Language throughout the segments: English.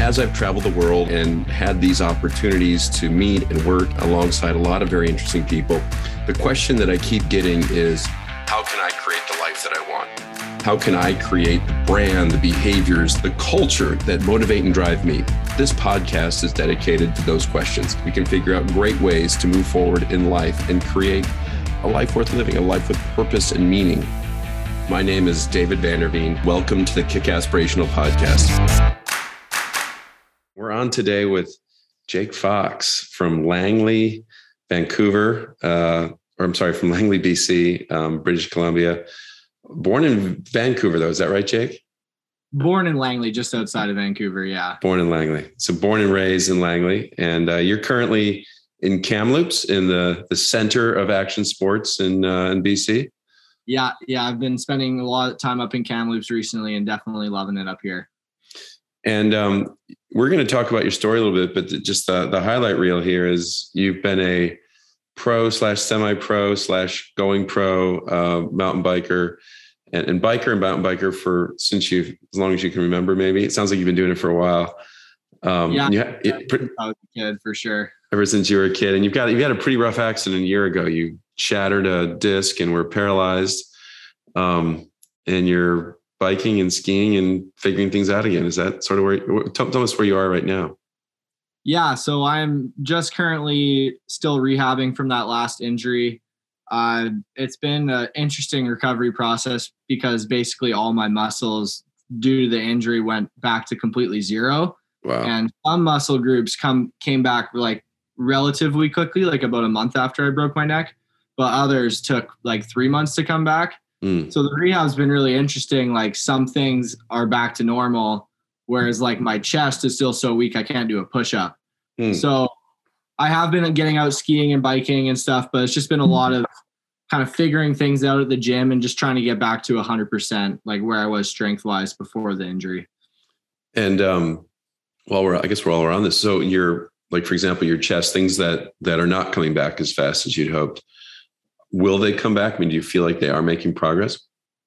as I've traveled the world and had these opportunities to meet and work alongside a lot of very interesting people, the question that I keep getting is how can I create the life that I want? How can I create the brand, the behaviors, the culture that motivate and drive me? This podcast is dedicated to those questions. We can figure out great ways to move forward in life and create a life worth living, a life with purpose and meaning. My name is David Vanderveen. Welcome to the Kick Aspirational Podcast. We're on today with Jake Fox from Langley, Vancouver, uh, or I'm sorry, from Langley, BC, um, British Columbia. Born in Vancouver, though, is that right, Jake? Born in Langley, just outside of Vancouver. Yeah. Born in Langley. So born and raised in Langley, and uh, you're currently in Kamloops, in the the center of action sports in uh, in BC. Yeah, yeah. I've been spending a lot of time up in Kamloops recently, and definitely loving it up here. And um, we're going to talk about your story a little bit, but just the, the highlight reel here is you've been a pro slash semi pro slash going pro uh, mountain biker and, and, biker and mountain biker for since you as long as you can remember. Maybe it sounds like you've been doing it for a while. Um, yeah, you, it, I was a kid for sure. Ever since you were a kid, and you've got you've had a pretty rough accident a year ago. You shattered a disc and were paralyzed. Um, and you're biking and skiing and figuring things out again. Is that sort of where? Tell, tell us where you are right now. Yeah, so I'm just currently still rehabbing from that last injury. Uh, it's been an interesting recovery process because basically all my muscles, due to the injury, went back to completely zero. Wow. And some muscle groups come came back like relatively quickly, like about a month after I broke my neck, but others took like three months to come back. Mm. So the rehab's been really interesting. Like some things are back to normal, whereas like my chest is still so weak I can't do a push up. Mm. So I have been getting out skiing and biking and stuff, but it's just been a lot of kind of figuring things out at the gym and just trying to get back to 100% like where I was strength wise before the injury. And um well we're I guess we're all around this. So you're like for example your chest things that that are not coming back as fast as you'd hoped will they come back? I mean, do you feel like they are making progress?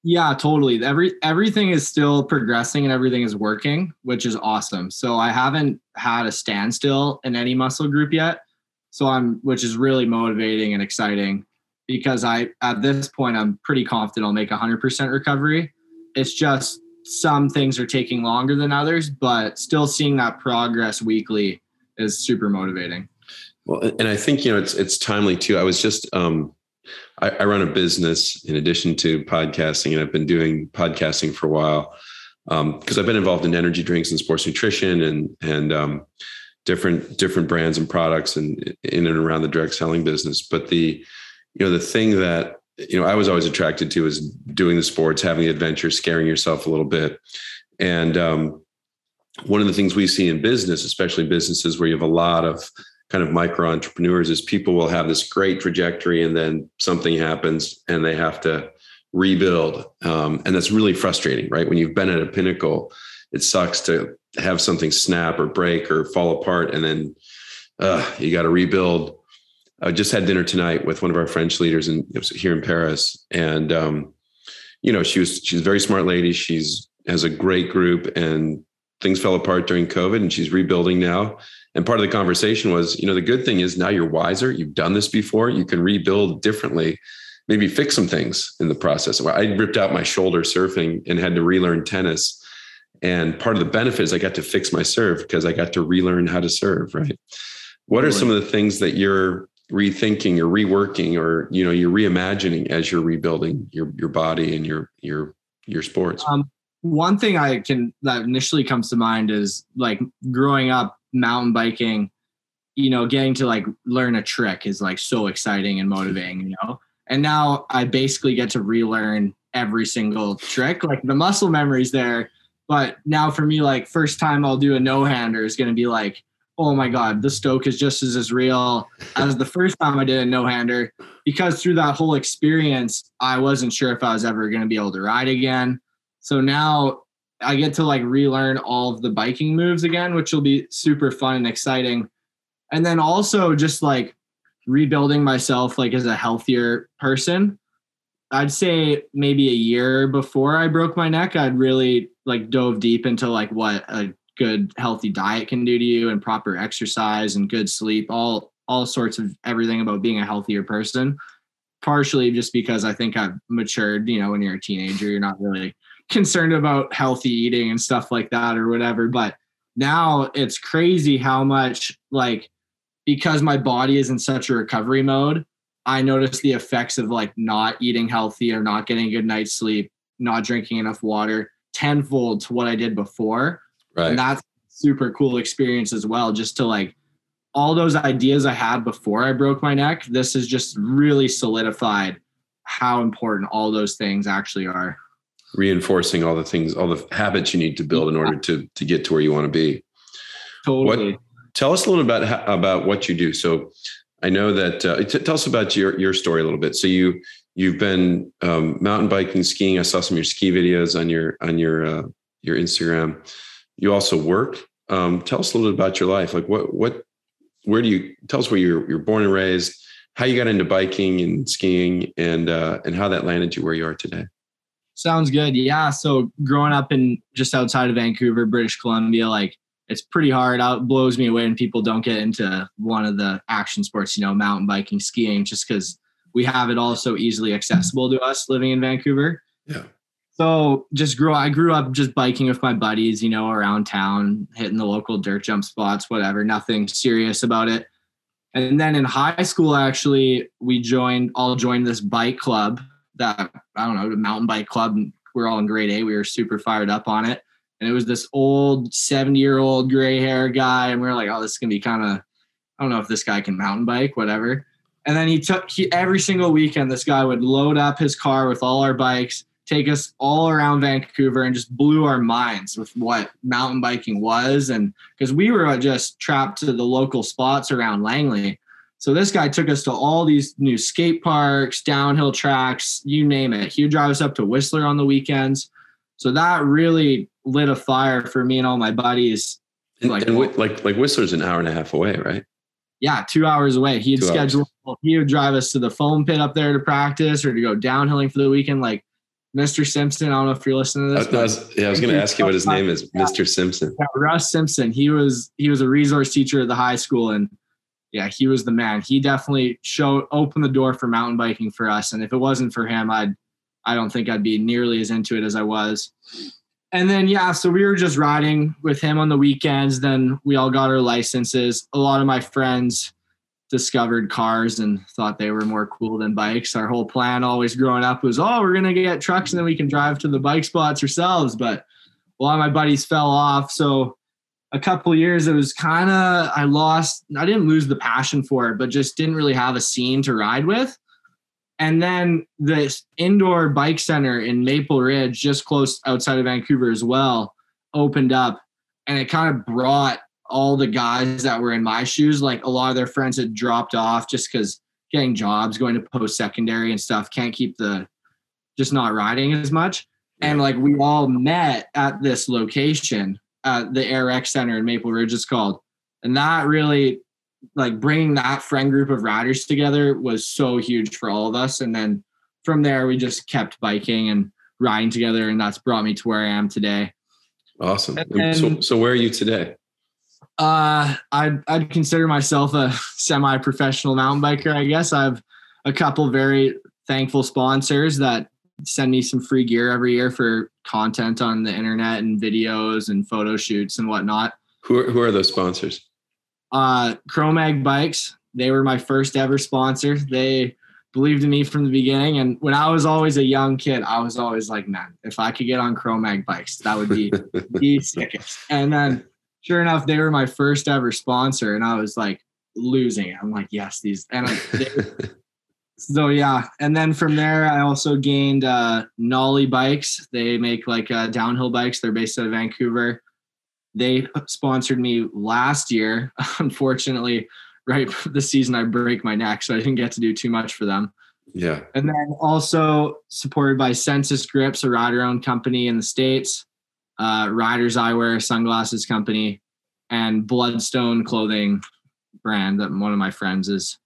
Yeah, totally. Every everything is still progressing and everything is working, which is awesome. So I haven't had a standstill in any muscle group yet. So I'm which is really motivating and exciting because I at this point I'm pretty confident I'll make 100% recovery. It's just some things are taking longer than others, but still seeing that progress weekly is super motivating. Well, and I think you know it's it's timely too. I was just um I, I, run a business in addition to podcasting, and I've been doing podcasting for a while because um, I've been involved in energy drinks and sports nutrition and and um, different different brands and products and in and around the direct selling business. But the you know the thing that you know I was always attracted to is doing the sports, having the adventure, scaring yourself a little bit, and um, one of the things we see in business, especially businesses where you have a lot of kind of micro entrepreneurs is people will have this great trajectory and then something happens and they have to rebuild. Um, and that's really frustrating right? When you've been at a pinnacle it sucks to have something snap or break or fall apart and then uh, you got to rebuild. I just had dinner tonight with one of our french leaders in, here in paris and um, you know she was she's a very smart lady. She's has a great group and things fell apart during covid and she's rebuilding now and part of the conversation was, you know, the good thing is now you're wiser. You've done this before. You can rebuild differently, maybe fix some things in the process. I ripped out my shoulder surfing and had to relearn tennis. And part of the benefit is I got to fix my serve because I got to relearn how to serve. Right. What are some of the things that you're rethinking or reworking or you know you're reimagining as you're rebuilding your your body and your your your sports? Um, one thing I can that initially comes to mind is like growing up mountain biking, you know, getting to like learn a trick is like so exciting and motivating, you know. And now I basically get to relearn every single trick. Like the muscle memory's there, but now for me, like first time I'll do a no hander is to be like, oh my god, the stoke is just as, as real as the first time I did a no hander because through that whole experience, I wasn't sure if I was ever to be able to ride again. So now I get to like relearn all of the biking moves again, which will be super fun and exciting. And then also just like rebuilding myself like as a healthier person. I'd say maybe a year before I broke my neck, I'd really like dove deep into like what a good healthy diet can do to you and proper exercise and good sleep all all sorts of everything about being a healthier person partially just because i think i've matured you know when you're a teenager you're not really concerned about healthy eating and stuff like that or whatever but now it's crazy how much like because my body is in such a recovery mode i notice the effects of like not eating healthy or not getting a good night's sleep not drinking enough water tenfold to what i did before Right. and that's super cool experience as well just to like all those ideas i had before i broke my neck this has just really solidified how important all those things actually are Reinforcing all the things, all the habits you need to build in order to to get to where you want to be. totally Tell us a little about about what you do. So, I know that. Uh, t- tell us about your your story a little bit. So you you've been um, mountain biking, skiing. I saw some of your ski videos on your on your uh, your Instagram. You also work. Um, tell us a little bit about your life. Like what what where do you tell us where you're you're born and raised, how you got into biking and skiing, and uh, and how that landed you where you are today. Sounds good. Yeah. So growing up in just outside of Vancouver, British Columbia, like it's pretty hard. Out blows me away when people don't get into one of the action sports, you know, mountain biking, skiing, just because we have it all so easily accessible to us living in Vancouver. Yeah. So just grew I grew up just biking with my buddies, you know, around town, hitting the local dirt jump spots, whatever, nothing serious about it. And then in high school, actually, we joined all joined this bike club that I don't know, the mountain bike club. We're all in grade A. We were super fired up on it. And it was this old 70 year old gray hair guy. And we were like, oh, this is gonna be kind of, I don't know if this guy can mountain bike, whatever. And then he took he every single weekend, this guy would load up his car with all our bikes, take us all around Vancouver and just blew our minds with what mountain biking was. And because we were just trapped to the local spots around Langley. So this guy took us to all these new skate parks, downhill tracks, you name it. He would drive us up to Whistler on the weekends. So that really lit a fire for me and all my buddies. And, Like- and like like Whistler's an hour and a half away, right? Yeah, two hours away. He'd Two hours. schedule, he would drive us to the foam pit up there to practice or to go downhilling for the weekend. Like Mr. Simpson, I don't know if you're listening to this. I but- was, yeah, I was going to ask you what his name is, Mr. Simpson. Yeah, Russ Simpson. He was he was a resource teacher at the high school, and yeah, he was the man. He definitely showed opened the door for mountain biking for us. And if it wasn't for him, I'd I don't think I'd be nearly as into it as I was. And then yeah, so we were just riding with him on the weekends. Then we all got our licenses. A lot of my friends discovered cars and thought they were more cool than bikes. Our whole plan always growing up was, oh, we're gonna get trucks and then we can drive to the bike spots ourselves. But a lot of my buddies fell off. So a couple of years, it was kind of I lost. I didn't lose the passion for it, but just didn't really have a scene to ride with. And then this indoor bike center in Maple Ridge, just close outside of Vancouver as well, opened up, and it kind of brought all the guys that were in my shoes. Like a lot of their friends had dropped off just because getting jobs, going to post secondary and stuff, can't keep the just not riding as much. And like we all met at this location at the AirX Center in Maple Ridge, is called. And that really, like bringing that friend group of riders together was so huge for all of us. And then from there, we just kept biking and riding together. And that's brought me to where I am today. Awesome. And- so, so where are you today? Uh, I'd, I'd consider myself a semi professional mountain biker, I guess. I have a couple very thankful sponsors that send me some free gear every year for content on the internet and videos and photo shoots and whatnot. Who are, who are those sponsors? Uh, Chromag Bikes, they were my first ever sponsor. They believed in me from the beginning. And when I was always a young kid, I was always like, man, if I could get on Chromag Bikes, that would be the sickest. And then sure enough, they were my first ever sponsor. And I was like losing it. I'm like, yes, these. And I, they, so yeah. And then from there, I also gained uh, Knolly Bikes. They make like uh, downhill bikes. They're based out of Vancouver. They sponsored me last year. Unfortunately, right the season I break my neck, so I didn't get to do too much for them. yeah. And then also supported by Sensus Grips, a rider-owned company in the states, uh, Ryders Eyewear sunglasses company, and Bloodstone clothing brand that one of my friends is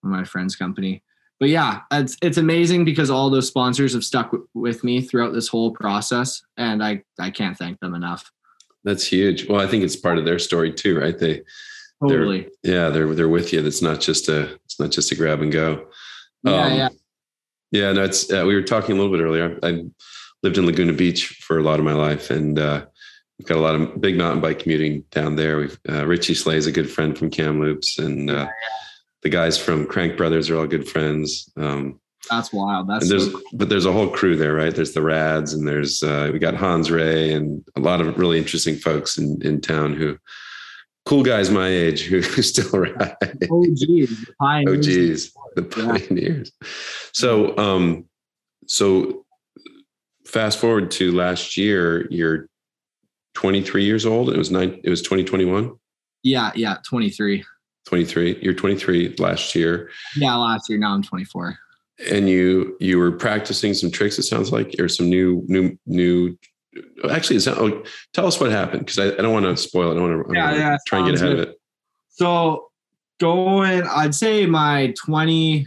one of my friends' company. But yeah, it's it's amazing because all those sponsors have stuck w- with me throughout this whole process, and I I can't thank them enough. That's huge. Well, I think it's part of their story too, right? They Totally. yeah, they're they're with you. That's not just a it's not just a grab and go. Yeah, Um, yeah. Yeah, no, it's uh, we were talking a little bit earlier. I lived in Laguna Beach for a lot of my life, and uh, we've got a lot of big mountain bike commuting down there. We've uh, Richie Schley is a good friend from Kamloops, and uh, the guys from Crank Brothers are all good friends. Um, That's wild. That's there's so- but there's a whole crew there, right? There's the Rads, and there's uh, we got Hans Rey, and a lot of really interesting folks in in town who cool guys my age who, still ride. oh geez. the Oh pioneers. geez, the Yeah. pioneers. So um so fast forward to last year, you're 23 years old. It was nine, it was 2021, Yeah, yeah. 23. 23. You're 23 last year. Yeah, last year. Now I'm 24. And you you were practicing some tricks, it sounds like, or some new, new, new actually it's not, oh, tell us what happened because I, I don't want to spoil it. I don't want to Yeah, yeah, try and get ahead good. of it. So going, I'd say my 20,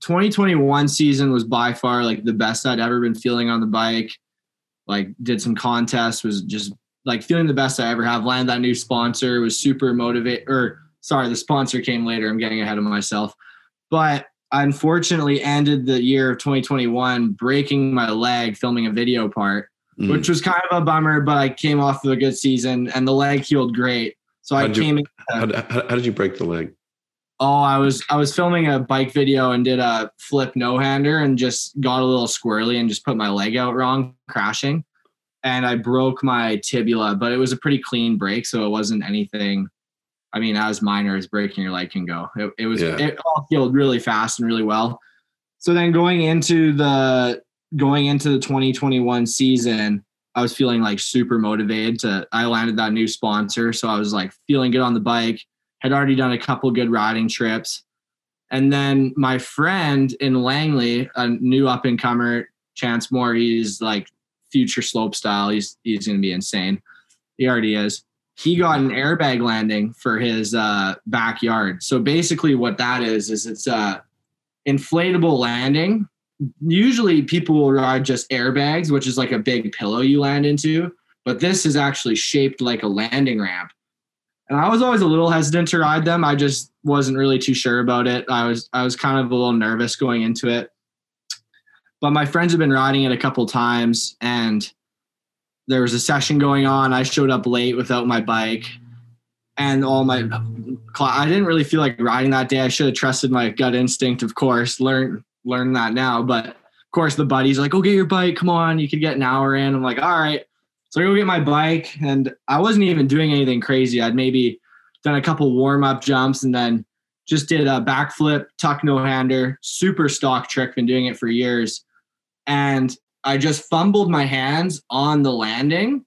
2021 season was by far like the best I'd ever been feeling on the bike. Like did some contests, was just like feeling the best I ever have. Landed that new sponsor, was super motivated. Or sorry, the sponsor came later. I'm getting ahead of myself. But I unfortunately ended the year of 2021 breaking my leg filming a video part Mm. which was kind of a bummer, but I came off of a good season and the leg healed great. So I How'd you- came in. how, how, how did you break the leg? Oh, I was I was filming a bike video and did a flip no hander and just got a little squirrely and just put my leg out wrong, crashing. And I broke my tibia, but it was a pretty clean break, so it wasn't anything. I mean, as minor as breaking your leg can go. It, it was Yeah. it all healed really fast and really well. So then going into the going into the 2021 season, I was feeling like super motivated to I landed that new sponsor. So I was like feeling good on the bike, had already done a couple good riding trips. And then my friend in Langley, a new up and comer, Chance Moore, he's like future slope style. He's he's gonna be insane. He already is. He got an airbag landing for his uh, backyard. So basically, what that is is it's a inflatable landing usually people will ride just airbags, which is like a big pillow you land into, but this is actually shaped like a landing ramp. And I was always a little hesitant to ride them. I just wasn't really too sure about it. I was I was kind of a little nervous going into it. But my friends have been riding it a couple times and there was a session going on. I showed up late without my bike and all my I didn't really feel like riding that day. I should have trusted my gut instinct, of course, learn learn that now. But of course, the buddy's like, "Go get your bike. Come on, you could get an hour in." I'm like, "All right." So I go get my bike, and I wasn't even doing anything crazy. I'd maybe done a couple warm up jumps, and then just did a backflip, tuck no hander, super stock trick. Been doing it for years, and I just fumbled my hands on the landing.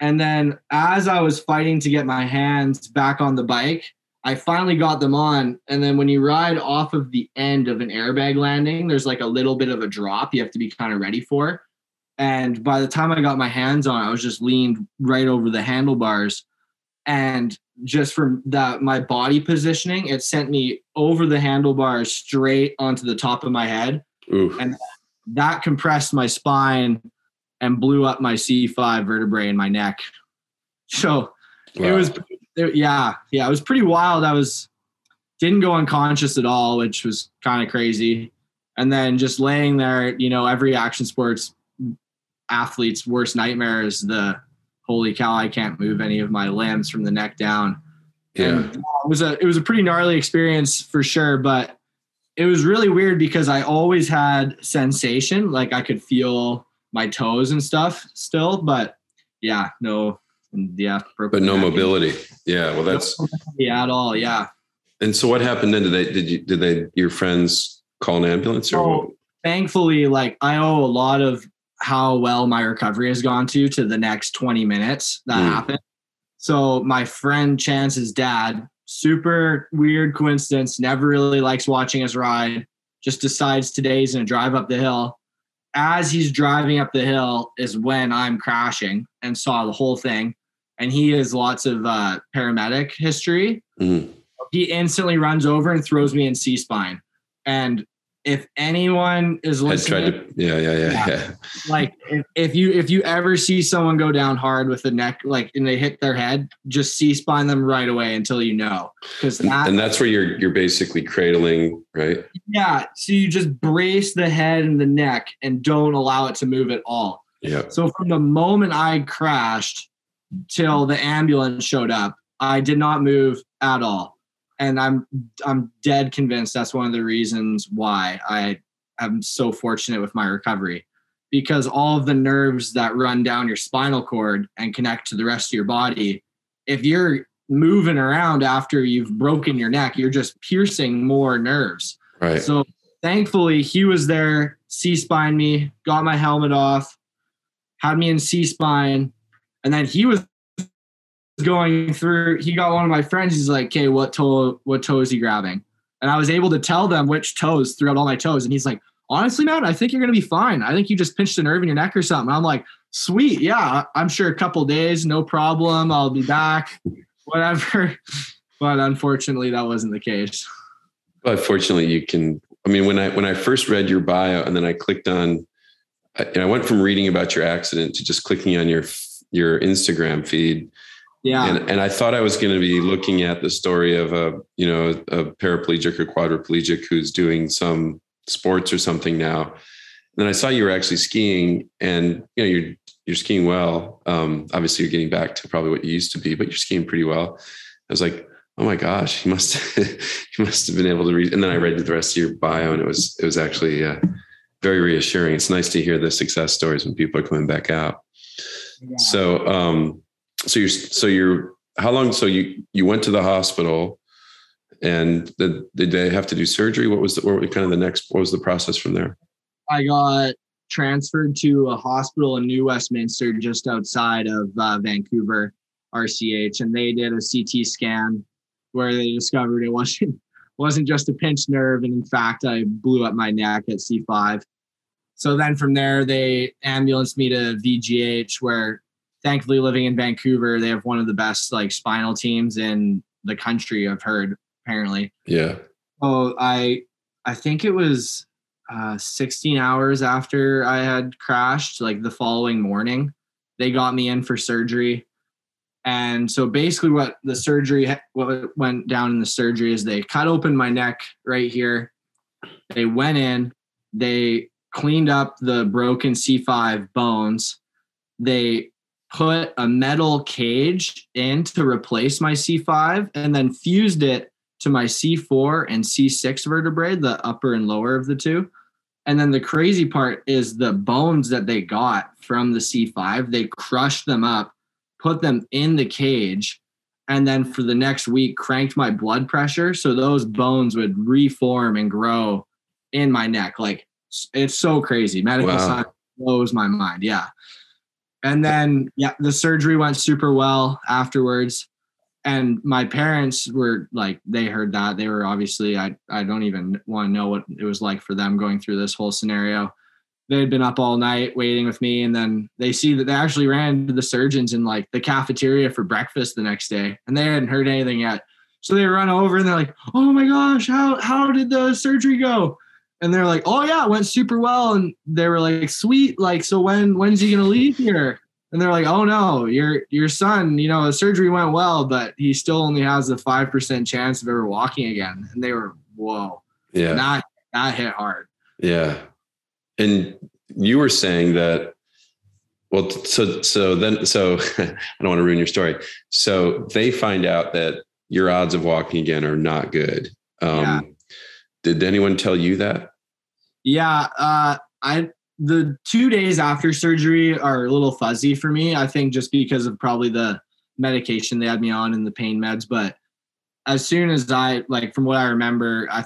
And then as I was fighting to get my hands back on the bike, I finally got them on. And then when you ride off of the end of an airbag landing, there's like a little bit of a drop you have to be kind of ready for. And by the time I got my hands on, I was just leaned right over the handlebars. And just from that, my body positioning, it sent me over the handlebars straight onto the top of my head. Ooh. And that compressed my spine and blew up my C5 vertebrae in my neck. So it was it- yeah yeah it was pretty wild i was didn't go unconscious at all which was kind of crazy and then just laying there you know every action sports athlete's worst nightmare is the holy cow i can't move any of my limbs from the neck down yeah. and it was a it was a pretty gnarly experience for sure but it was really weird because i always had sensation like i could feel my toes and stuff still but yeah no yeah But no mobility. Yeah. Well, that's Yeah, at all. Yeah. and so what happened then? Did they did you did they your friends call an ambulance or Oh. Thankfully, like I owe a lot of how well my recovery has gone to to the next 20 minutes that Mm. happened. So my friend Chance's dad, super weird coincidence, never really likes watching us ride, just decides today he's gonna drive up the hill. As he's driving up the hill is when I'm crashing and saw the whole thing. And he has lots of uh, paramedic history. Mhm. he instantly runs over and throws me in C spine. And if anyone is listening, tried to. Yeah, yeah, yeah, Yeah. yeah. like if, if you if you ever see someone go down hard with the neck, like and they hit their head, just C spine them right away until you know, because And, that and that's where you're you're basically cradling, right? yeah. So you just brace the head and the neck and don't allow it to move at all. Yeah. So from the moment I crashed till the ambulance showed up, I did not move at all. And I'm I'm dead convinced that's one of the reasons why I am so fortunate with my recovery. Because all of the nerves that run down your spinal cord and connect to the rest of your body, if you're moving around after you've broken your neck, you're just piercing more nerves. Right. So thankfully, he was there, C spine me, got my helmet off, had me in C spine, and then he was going through. He got one of my friends. He's like, "Okay, what toe? What toe is he grabbing?" And I was able to tell them which toes throughout all my toes. And he's like, "Honestly, man, I think you're gonna be fine. I think you just pinched a nerve in your neck or something." And I'm like, "Sweet, yeah, I'm sure a couple days, no problem. I'll be back, whatever." But unfortunately, that wasn't the case. But fortunately, you can. I mean, when I when I first read your bio and then I clicked on, and I went from reading about your accident to just clicking on your your Instagram feed, Yeah. and and I thought I was going to be looking at the story of a you know a paraplegic or quadriplegic who's doing some sports or something now. And then I saw you were actually skiing, and you know you're you're skiing well. Um, obviously, you're getting back to probably what you used to be, but you're skiing pretty well. I was like, oh my gosh, he must he must have been able to read. And then I read the rest of your bio, and it was it was actually uh, very reassuring. It's nice to hear the success stories when people are coming back out. Yeah. So, um, so you're, so you're, how long? So you, you went to the hospital and did, did they have to do surgery? What was the, what kind of the next, what was the process from there? I got transferred to a hospital in New Westminster, just outside of uh, Vancouver, RCH, and they did a CT scan where they discovered it wasn't wasn't just a pinched nerve, and in fact, I blew up my neck at C5. So then from there, they ambulanced me to VGH, where thankfully living in Vancouver, they have one of the best like spinal teams in the country. I've heard apparently. Yeah. Oh, I I think it was uh, 16 hours after I had crashed, like the following morning, they got me in for surgery. And so basically, what the surgery, what went down in the surgery is they cut open my neck right here. They went in, they cleaned up the broken C5 bones. They put a metal cage in to replace my C5 and then fused it to my C4 and C6 vertebrae, the upper and lower of the two. And then the crazy part is the bones that they got from the C5, they crushed them up, put them in the cage, and then for the next week cranked my blood pressure so those bones would reform and grow in my neck. Like it's so crazy. Medical Wow. science blows my mind. Yeah. And then yeah, the surgery went super well afterwards. And my parents were like they heard that. They were obviously i i don't even want to know what it was like for them going through this whole scenario. They had been up all night waiting with me and then they see that they actually ran to the surgeons in like the cafeteria for breakfast the next day and they hadn't heard anything yet. So they run over and they're like oh my gosh how how did the surgery go and they're like oh yeah it went super well and they were like sweet like so when when's he gonna leave here and they're like, "Oh no, your your son, you know, the surgery went well, but he still only has a five percent chance of ever walking again." And they were, "Whoa, Yeah. that that hit hard." Yeah. And you were saying that, well, so, so then, so I don't want to ruin your story. So they find out that your odds of walking again are not good. Um, Yeah. Did anyone tell you that? Yeah, uh, I the two days after surgery are a little fuzzy for me. I think just because of probably the medication they had me on and the pain meds. But as soon as I like, from what I remember, I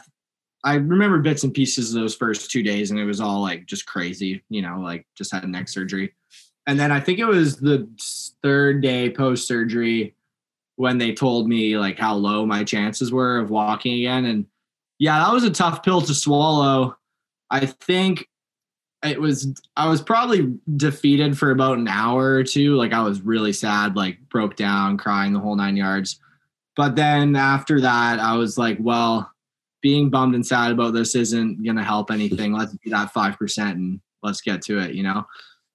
I remember bits and pieces of those first two days, and it was all like just crazy. You know, like just had neck surgery, and then I think it was the third day post surgery when they told me like how low my chances were of walking again, and yeah, that was a tough pill to swallow. I think it was I was probably defeated for about an hour or two. Like I was really sad, like broke down, crying the whole nine yards. But then after that, I was like, well, being bummed and sad about this isn't going to help anything. Let's be that 5% and let's get to it, you know?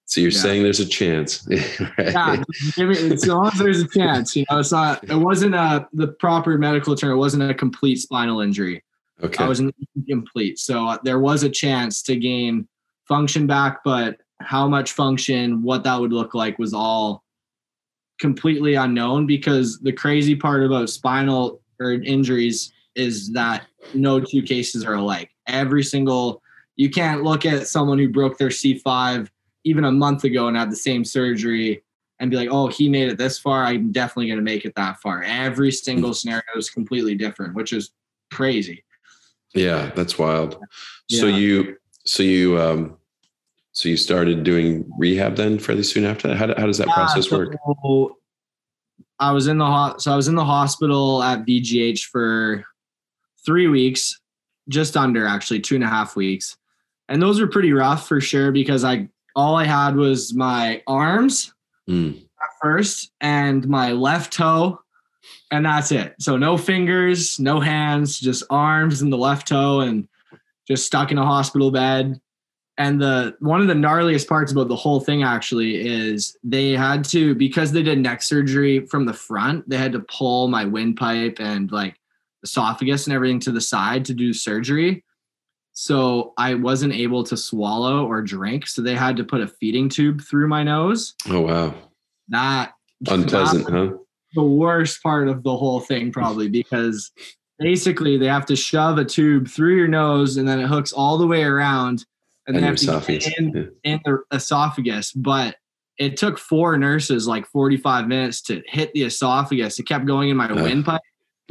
So you're Yeah. saying there's a chance. Yeah, as long as there's a chance, you know, it's not, it wasn't a, the proper medical term. It wasn't a complete spinal injury. Okay. I was incomplete. So uh, there was a chance to gain function back, but how much function, what that would look like was all completely unknown because the crazy part about spinal or injuries is that no two cases are alike. Every single, you can't look at someone who broke their C5 even a month ago and had the same surgery and be like, oh, he made it this far. I'm definitely going to make it that far. Every single scenario is completely different, which is crazy. Yeah, that's wild. So you, so you, um, so you started doing rehab then fairly soon after that. How, how does that Yeah, process work? so I was in the ho- so I was in the hospital at VGH for three weeks, just under actually two and a half weeks, and those were pretty rough for sure because I all I had was my arms Mm. at first and my left toe, and that's it. So no fingers, no hands, just arms and the left toe, and just stuck in a hospital bed. And the one of the gnarliest parts about the whole thing actually is they had to because they did neck surgery from the front, they had to pull my windpipe and like esophagus and everything to the side to do surgery. So I wasn't able to swallow or drink. So they had to put a feeding tube through my nose. Oh, wow. That Unpleasant, that huh? The worst part of the whole thing probably because basically they have to shove a tube through your nose and then it hooks all the way around and, And they have to esophagus. get in, in the esophagus but it took four nurses like 45 minutes to hit the esophagus it kept going in my Ugh. windpipe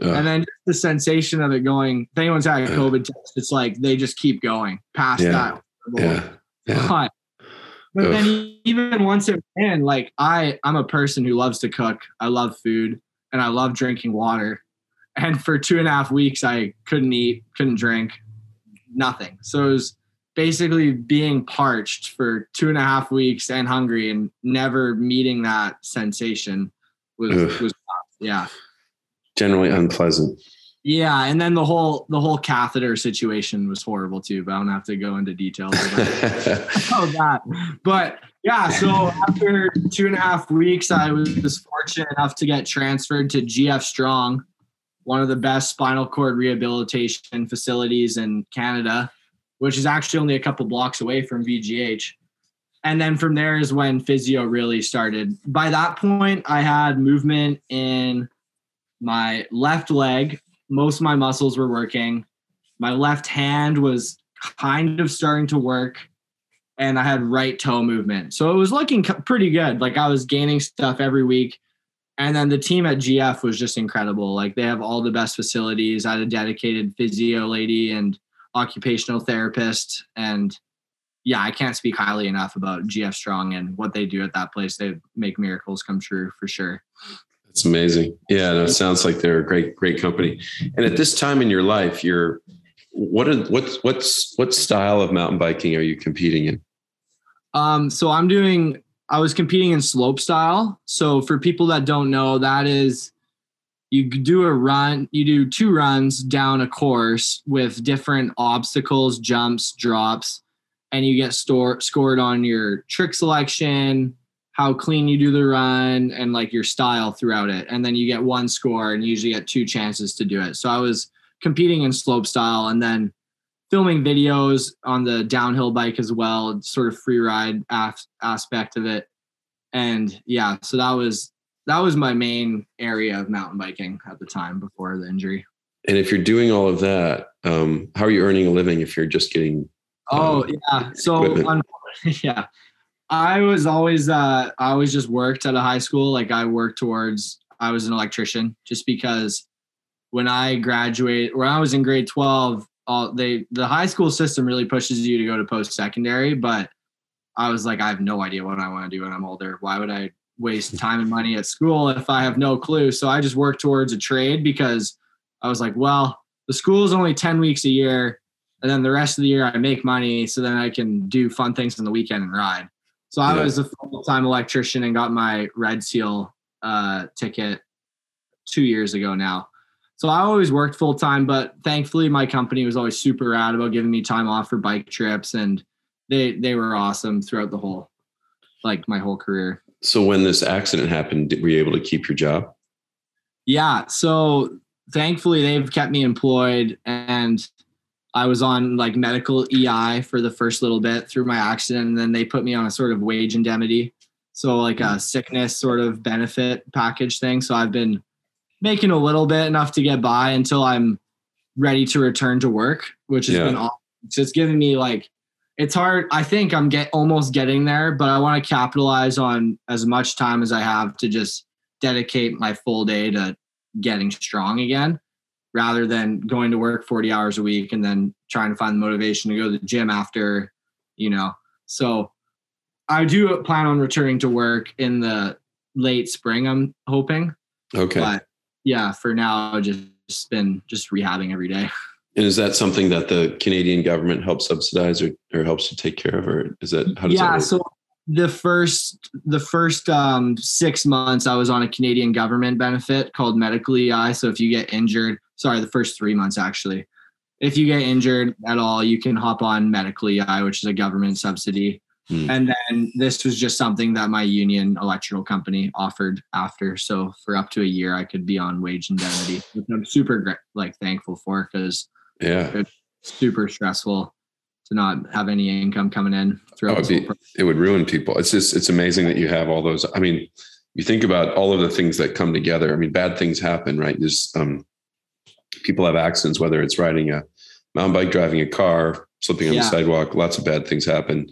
Ugh. and then just the sensation of it going if anyone's had a covid test it's like they just keep going past Yeah. that yeah. Yeah. but, but Ugh. then even once it ran, like I, I'm a person who loves to cook. I love food and I love drinking water. And for two and a half weeks, I couldn't eat, couldn't drink, nothing. So it was basically being parched for two and a half weeks and hungry and never meeting that sensation was, was yeah. Generally unpleasant. Yeah. And then the whole, the whole catheter situation was horrible too, but I don't have to go into details. About that but yeah so after two and a half weeks i was fortunate enough to get transferred to gf strong one of the best spinal cord rehabilitation facilities in canada which is actually only a couple blocks away from vgh and then from there is when physio really started by that point i had movement in my left leg most of my muscles were working my left hand was kind of starting to work and I had right toe movement. So it was looking pretty good. Like I was gaining stuff every week. And then the team at GF was just incredible. Like they have all the best facilities. I had a dedicated physio lady and occupational therapist. And yeah, I can't speak highly enough about GF Strong and what they do at that place. They make miracles come true for sure. It's amazing. Yeah, no, it sounds like they're a great, great company. And at this time in your life, you're what are what's what's what style of mountain biking are you competing in? Um, so I'm doing. I was competing in slope style. So for people that don't know, that is you do a run. You do two runs down a course with different obstacles, jumps, drops, and you get store, scored on your trick selection, how clean you do the run, and like your style throughout it. And then you get one score, and you usually get two chances to do it. So I was competing in slope style, and then filming videos on the downhill bike as well, sort of free ride af- aspect of it. And yeah, so that was that was my main area of mountain biking at the time before the injury. And if you're doing all of that, um, how are you earning a living if you're just getting Oh um, yeah, so yeah, I was always uh, I always just worked at a high school. Like I worked towards I was an electrician just because when I graduated, when I was in grade twelve, all they the high school system really pushes you to go to post secondary, but I was like, I have no idea what I want to do when I'm older. Why would I waste time and money at school if I have no clue? So I just worked towards a trade because I was like, well, the school is only 10 weeks a year. And then the rest of the year I make money so then I can do fun things on the weekend and ride. So I Yeah. was a full time electrician and got my Red Seal uh, ticket two years ago now. So I always worked full time, but thankfully my company was always super rad about giving me time off for bike trips and they they were awesome throughout the whole like my whole career. So when this accident happened, were you able to keep your job? Yeah. So thankfully they've kept me employed and I was on like medical EI for the first little bit through my accident. And then they put me on a sort of wage indemnity. So like a mm. sickness sort of benefit package thing. So I've been making a little bit enough to get by until I'm ready to return to work, which has yeah. been awesome. So it's giving me like it's hard. I think I'm get almost getting there, but I want to capitalize on as much time as I have to just dedicate my full day to getting strong again rather than going to work 40 hours a week and then trying to find the motivation to go to the gym after, you know. So I do plan on returning to work in the late spring, I'm hoping. Okay. But yeah, for now, I've just been just rehabbing every day. And is that something that the Canadian government helps subsidize or, or helps to take care of, or is that how does yeah, that work? Yeah. So the first the first um, six months I was on a Canadian government benefit called medical EI. So if you get injured, sorry, the first three months actually, if you get injured at all, you can hop on medical EI, which is a government subsidy. Hmm. And then this was just something that my union electrical company offered after. So for up to a year, I could be on wage indemnity, which I'm super like thankful for because yeah, it's super stressful to not have any income coming in throughout. Oh, be, it would ruin people. It's just it's amazing that you have all those. I mean, you think about all of the things that come together. I mean, bad things happen, right? There's um, people have accidents, whether it's riding a mountain bike, driving a car, slipping on yeah. the sidewalk. Lots of bad things happen.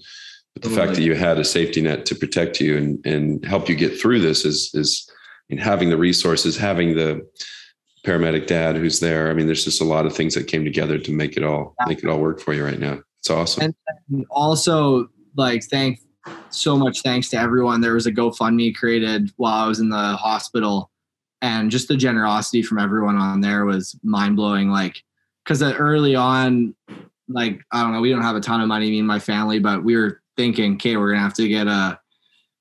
But the totally. fact that you had a safety net to protect you and and help you get through this is is I mean, having the resources, having the paramedic dad who's there. I mean, there's just a lot of things that came together to make it all make it all work for you right now. It's awesome. And also, like, thank so much thanks to everyone. There was a GoFundMe created while I was in the hospital, and just the generosity from everyone on there was mind blowing. Like, because early on, like, I don't know, we don't have a ton of money, me and my family, but we were thinking, okay, we're gonna have to get a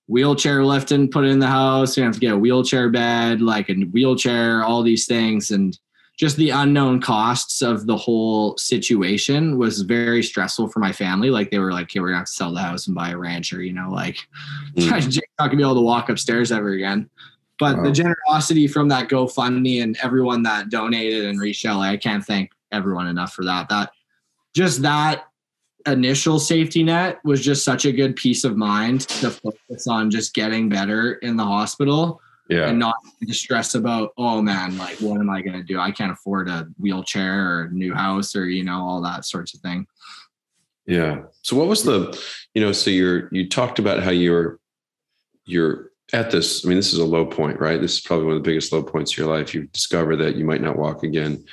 wheelchair lift and put it in the house. We have to get a wheelchair bed, like a wheelchair, all these things. And just the unknown costs of the whole situation was very stressful for my family. Like they were like, okay, we're gonna have to sell the house and buy a rancher, you know, like mm. not gonna be able to walk upstairs ever again. But wow. the oh. generosity from that GoFundMe and everyone that donated and reached out, like, I can't thank everyone enough for that. That just that initial safety net was just such a good peace of mind to focus on just getting better in the hospital yeah. and not to stress about oh man like what am i going to do i can't afford a wheelchair or a new house or you know all that sorts of thing yeah so what was the you know so you're you talked about how you're you're at this i mean this is a low point right this is probably one of the biggest low points of your life you've discovered that you might not walk again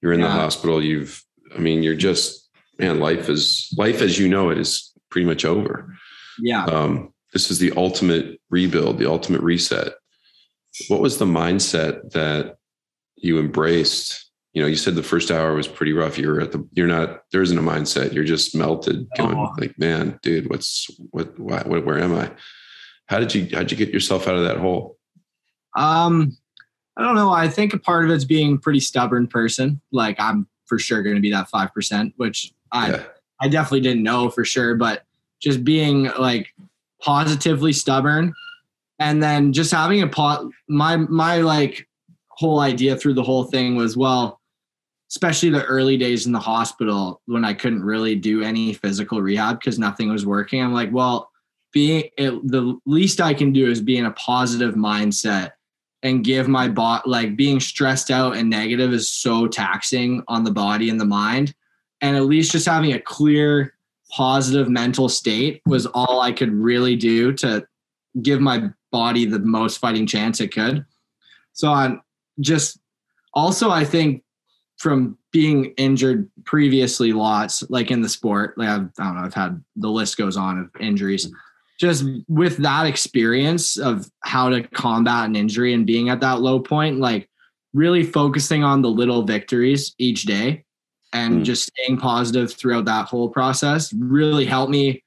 you're in yeah. the hospital you've i mean you're just man, life is life as you know it is pretty much over. Yeah. Um, this is the ultimate rebuild, the ultimate reset. What was the mindset that you embraced? You know, you said the first hour was pretty rough. You're at the, you're not, there isn't a mindset. You're just melted, going oh. like, man, dude, what's, what, what, where am I? How did you, how'd you get yourself out of that hole? Um, I don't know. I think a part of it's being a pretty stubborn person. Like I'm for sure going to be that 5%, which I yeah. I definitely didn't know for sure, but just being like positively stubborn and then just having a pot my my like whole idea through the whole thing was well especially the early days in the hospital when I couldn't really do any physical rehab because nothing was working. I'm like, well, being it, the least I can do is be in a positive mindset and give my bot like being stressed out and negative is so taxing on the body and the mind and at least just having a clear positive mental state was all I could really do to give my body the most fighting chance it could. So on just also I think from being injured previously lots like in the sport like I've, I don't know I've had the list goes on of injuries just with that experience of how to combat an injury and being at that low point like really focusing on the little victories each day and mm. just staying positive throughout that whole process really helped me.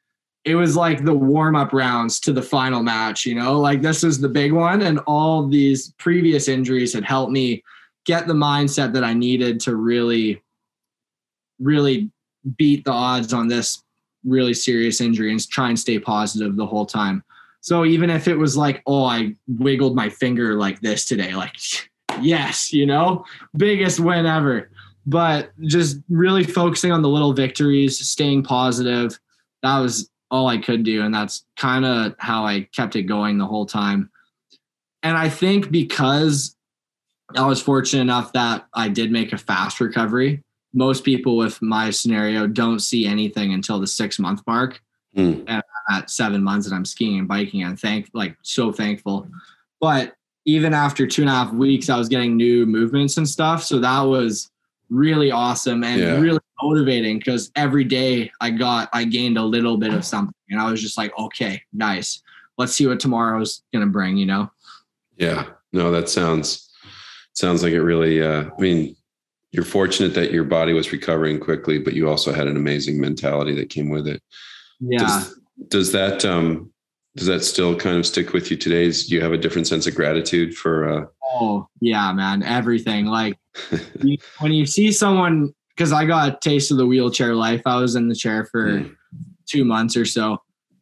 It was like the warm up rounds to the final match, you know, like this was the big one. And all these previous injuries had helped me get the mindset that I needed to really, really beat the odds on this really serious injury and try and stay positive the whole time. So even if it was like, oh, I wiggled my finger like this today, like, yes, you know, biggest win ever. But just really focusing on the little victories, staying positive. That was all I could do. And that's kind of how I kept it going the whole time. And I think because I was fortunate enough that I did make a fast recovery, most people with my scenario don't see anything until the six month mark. Mm. And at seven months and I'm skiing and biking, I'm thank like so thankful. But even after two and a half weeks, I was getting new movements and stuff. So that was really awesome and yeah. really motivating because every day I got I gained a little bit of something. And I was just like, okay, nice. Let's see what tomorrow's gonna bring, you know? Yeah. No, that sounds sounds like it really uh I mean you're fortunate that your body was recovering quickly, but you also had an amazing mentality that came with it. Yeah. Does, does that um does that still kind of stick with you today? Do you have a different sense of gratitude for uh Oh, yeah, man, everything. Like you, when you see someone because I got a taste of the wheelchair life. I was in the chair for mm. two months or so.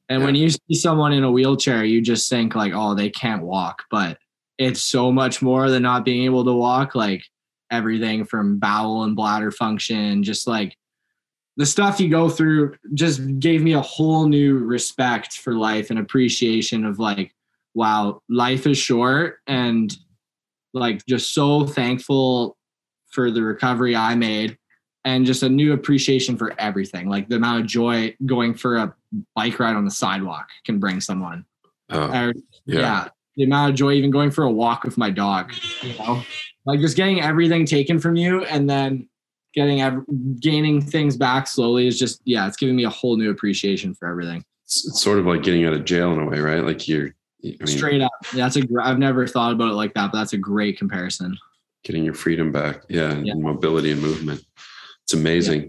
And yeah. when you see someone in a wheelchair, you just think like, oh, they can't walk. But it's so much more than not being able to walk. Like everything from bowel and bladder function, just like the stuff you go through just gave me a whole new respect for life and appreciation of like, wow, life is short and like just so thankful for the recovery I made and just a new appreciation for everything. Like the amount of joy going for a bike ride on the sidewalk can bring someone. Oh, or, yeah. yeah. The amount of joy even going for a walk with my dog, you know, like just getting everything taken from you and then getting ev- gaining things back slowly is just yeah it's giving me a whole new appreciation for everything. It's, sort of like getting out of jail in a way right? Like you're I mean, straight up. That's a i've never thought about it like that but that's a great comparison. Getting your freedom back. Yeah, yeah. and mobility and movement. It's amazing. Yeah.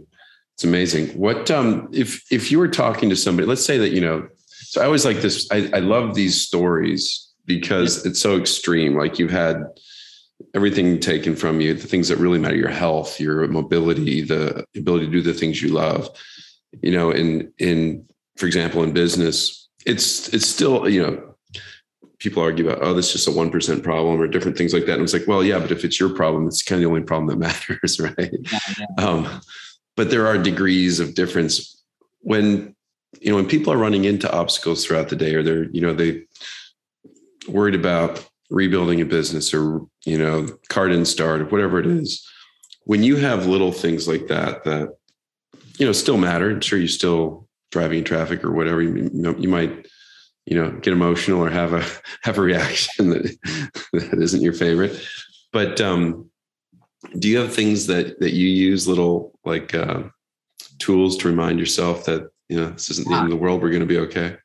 it's amazing. What um if if you were talking to somebody let's say that you know so i always like this i, I love these stories because yeah. it's so extreme like you've had everything taken from you, the things that really matter, your health, your mobility, the ability to do the things you love. You know, in in for example, in business, it's it's still, you know, people argue about, oh, this is just a one percent problem or different things like that. And it's like, well, yeah, but if it's your problem, it's kind of the only problem that matters, right? Yeah, yeah. Um, but there are degrees of difference when you know when people are running into obstacles throughout the day or they're you know they worried about rebuilding a business or you know car didn't start or whatever it is when you have little things like that that you know still matter. I'm sure you're still driving traffic or whatever. You, you might you know get emotional or have a have a reaction that that isn't your favorite. But um do you have things that that you use little like uh tools to remind yourself that you know this isn't the end of the world we're going to be okay?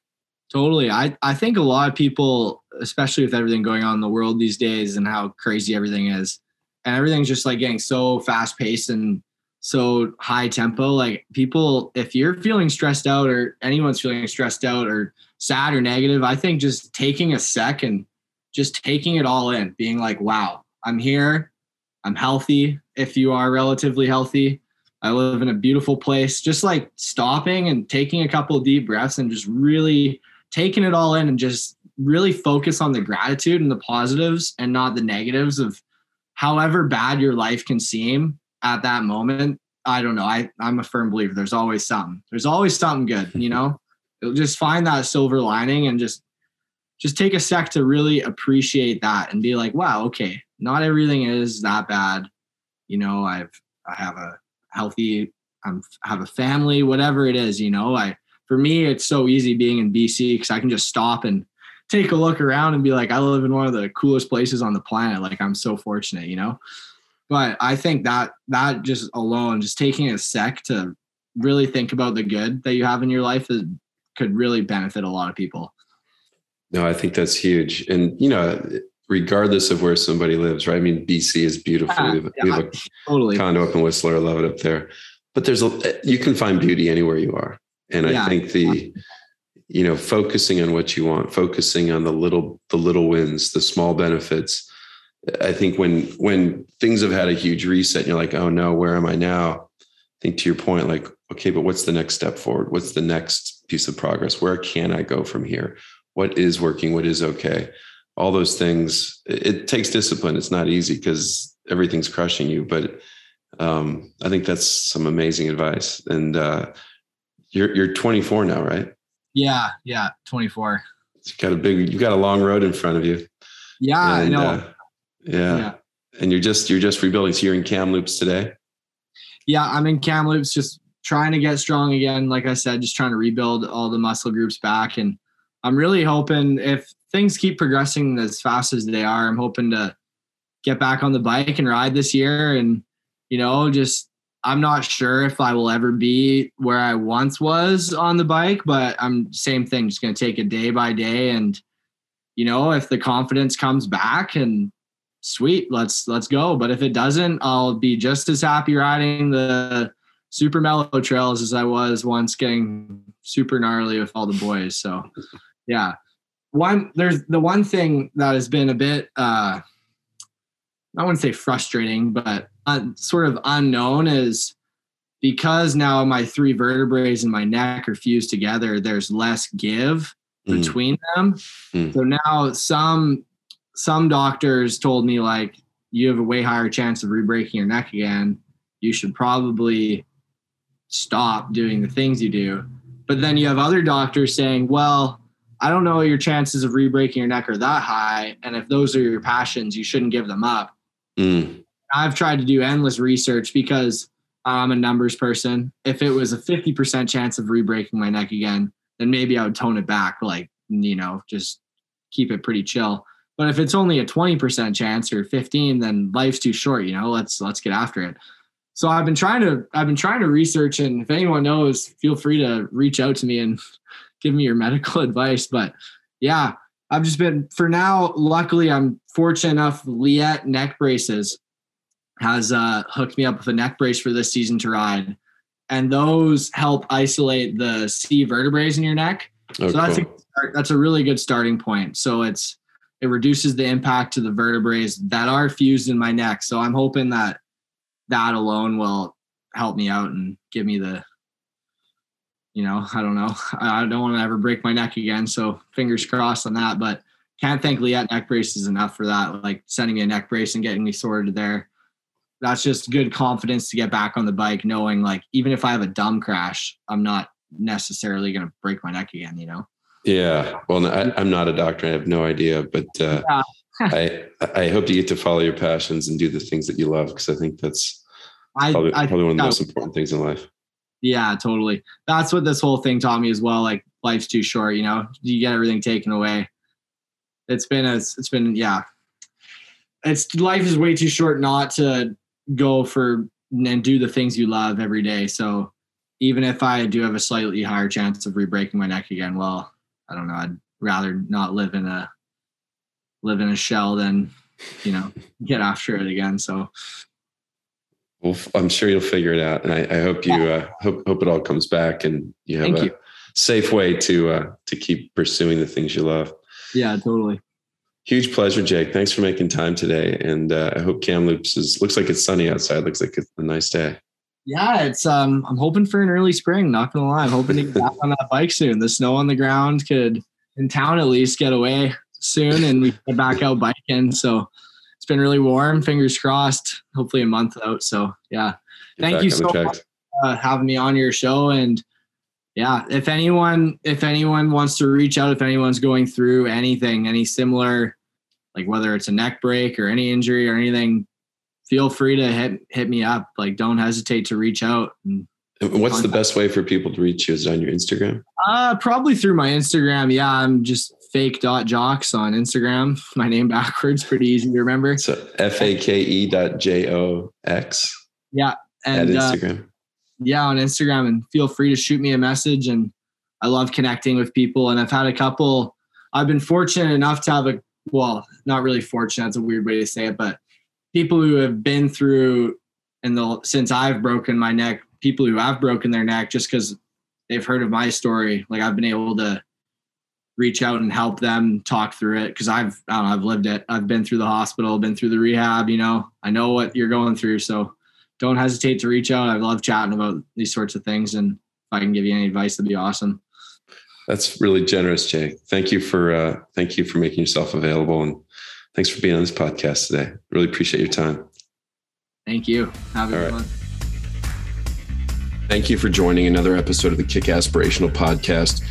Totally. I, I think a lot of people, especially with everything going on in the world these days and how crazy everything is, and everything's just like getting so fast paced and so high tempo. Like people, if you're feeling stressed out or anyone's feeling stressed out or sad or negative, I think just taking a sec and just taking it all in, being like, wow, I'm here. I'm healthy. If you are relatively healthy, I live in a beautiful place. Just like stopping and taking a couple deep breaths and just really taking it all in and just really focus on the gratitude and the positives and not the negatives of however bad your life can seem at that moment. I don't know. I, I'm a firm believer there's always something. There's always something good, you know? just find that silver lining and just just take a sec to really appreciate that and be like, wow, okay, not everything is that bad. You know, I've I have a healthy, I'm have a family, whatever it is, you know, I for me, it's so easy being in BC because I can just stop and take a look around and be like, I live in one of the coolest places on the planet. Like I'm so fortunate, you know. But I think that that just alone, just taking a sec to really think about the good that you have in your life is, could really benefit a lot of people. No, I think that's huge. And you know, regardless of where somebody lives, right? I mean, BC is beautiful. Yeah, we have, yeah, we have a totally. condo up in Whistler. I love it up there. But there's a you can find beauty anywhere you are. And yeah. I think the, you know, focusing on what you want, focusing on the little, the little wins, the small benefits, I think when when things have had a huge reset, and you're like, oh no, where am I now? I think to your point, like, okay, but what's the next step forward? What's the next piece of progress? Where can I go from here? What is working? What is okay? All those things. It, takes discipline. It's not easy because everything's crushing you. But um, I think that's some amazing advice. And uh, you're you're 24 now, right? Yeah, yeah, 24. You've got a big, you've got a long road in front of you. Yeah, and, I know. Uh, yeah. yeah. And you're just you're just rebuilding. So you're in Kamloops today. Yeah, I'm in Kamloops, just trying to get strong again. Like I said, just trying to rebuild all the muscle groups back. And I'm really hoping if things keep progressing as fast as they are, I'm hoping to get back on the bike and ride this year. And you know, just I'm not sure if I will ever be where I once was on the bike, but I'm same thing, just gonna take it day by day and you know, if the confidence comes back and sweet, let's let's go. But if it doesn't, I'll be just as happy riding the super mellow trails as I was once getting super gnarly with all the boys. So yeah. One there's the one thing that has been a bit uh I wouldn't say frustrating, but uh, sort of unknown is because now my three vertebrae in my neck are fused together, there's less give mm. between them. Mm. So now some some doctors told me like you have a way higher chance of re-breaking your neck again. You should probably stop doing the things you do. But then you have other doctors saying, well, I don't know your chances of re-breaking your neck are that high. And if those are your passions, you shouldn't give them up. Mm. I've tried to do endless research because I'm a numbers person. If it was a 50% chance of re-breaking my neck again, then maybe I would tone it back, like, you know, just keep it pretty chill. But if it's only a 20% chance or 15, then life's too short, you know, let's let's get after it. So I've been trying to I've been trying to research and if anyone knows, feel free to reach out to me and give me your medical advice. But yeah, I've just been for now, luckily I'm fortunate enough Leatt neck braces has uh hooked me up with a neck brace for this season to ride. And those help isolate the C vertebrae in your neck. Oh, so that's cool. a that's a really good starting point. So it's it reduces the impact to the vertebrae that are fused in my neck. So I'm hoping that that alone will help me out and give me the, you know, I don't know. I don't want to ever break my neck again. So fingers crossed on that. But can't thank Leatt neck braces enough for that. Like sending me a neck brace and getting me sorted there. That's just good confidence to get back on the bike, knowing like even if I have a dumb crash, I'm not necessarily going to break my neck again, you know? Yeah. Well, I, am not a doctor. I have no idea, but uh, yeah. I I hope you get to follow your passions and do the things that you love because I think that's probably, I, I probably one of the most important things in life. Yeah, totally. That's what this whole thing taught me as well. Like life's too short. You know, you get everything taken away. It's been a, it's been yeah. It's life is way too short not to go for and do the things you love every day. So even if I do have a slightly higher chance of re-breaking my neck again, well, I don't know. I'd rather not live in a live in a shell than you know get after it again. So. Well, I'm sure you'll figure it out, and I, I hope you uh, hope hope it all comes back, and you have Thank a you. safe way to uh, to keep pursuing the things you love. Yeah, totally. Huge pleasure, Jake. Thanks for making time today, and uh, I hope Kamloops is looks like it's sunny outside. Looks like it's a nice day. Yeah, it's um I'm hoping for an early spring, not gonna lie. I'm hoping to get back on that bike soon. The snow on the ground could in town at least get away soon and we get back out biking. So it's been really warm, fingers crossed, hopefully a month out. So yeah. Thank you so much for uh, having me on your show. And yeah, if anyone if anyone wants to reach out, if anyone's going through anything, any similar, like whether it's a neck break or any injury or anything, feel free to hit hit me up. Like, don't hesitate to reach out. And What's the best way for people to reach you? Is it on your Instagram? Uh, probably through my Instagram. Yeah, I'm just fake dot jox on Instagram. My name backwards, pretty easy to remember. So F A K E dot J O X. Yeah, and at uh, Instagram. Uh, yeah, on Instagram, and feel free to shoot me a message. And I love connecting with people. And I've had a couple. I've been fortunate enough to have a well, not really fortunate. That's a weird way to say it, but people who have been through and the since I've broken my neck, people who have broken their neck just because they've heard of my story, like I've been able to reach out and help them talk through it because I've I don't know, I've lived it. I've been through the hospital, been through the rehab. You know, I know what you're going through. So don't hesitate to reach out. I love chatting about these sorts of things, and if I can give you any advice, that'd be awesome. That's really generous, Jay. Thank you for uh, thank you for making yourself available, and thanks for being on this podcast today. Really appreciate your time. Thank you. Have a good one. Thank you for joining another episode of the Kick Aspirational Podcast.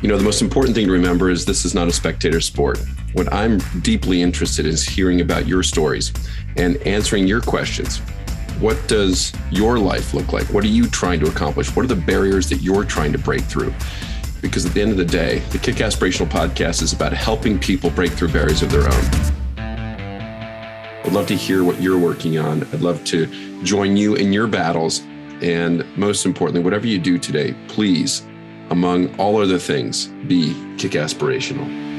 You know, the most important thing to remember is this is not a spectator sport. What I'm deeply interested in is hearing about your stories and answering your questions. What does your life look like? What are you trying to accomplish? What are the barriers that you're trying to break through? Because at the end of the day, the Kick Aspirational podcast is about helping people break through barriers of their own. I'd love to hear what you're working on. I'd love to join you in your battles and most importantly, whatever you do today, please, among all other things, be kick aspirational.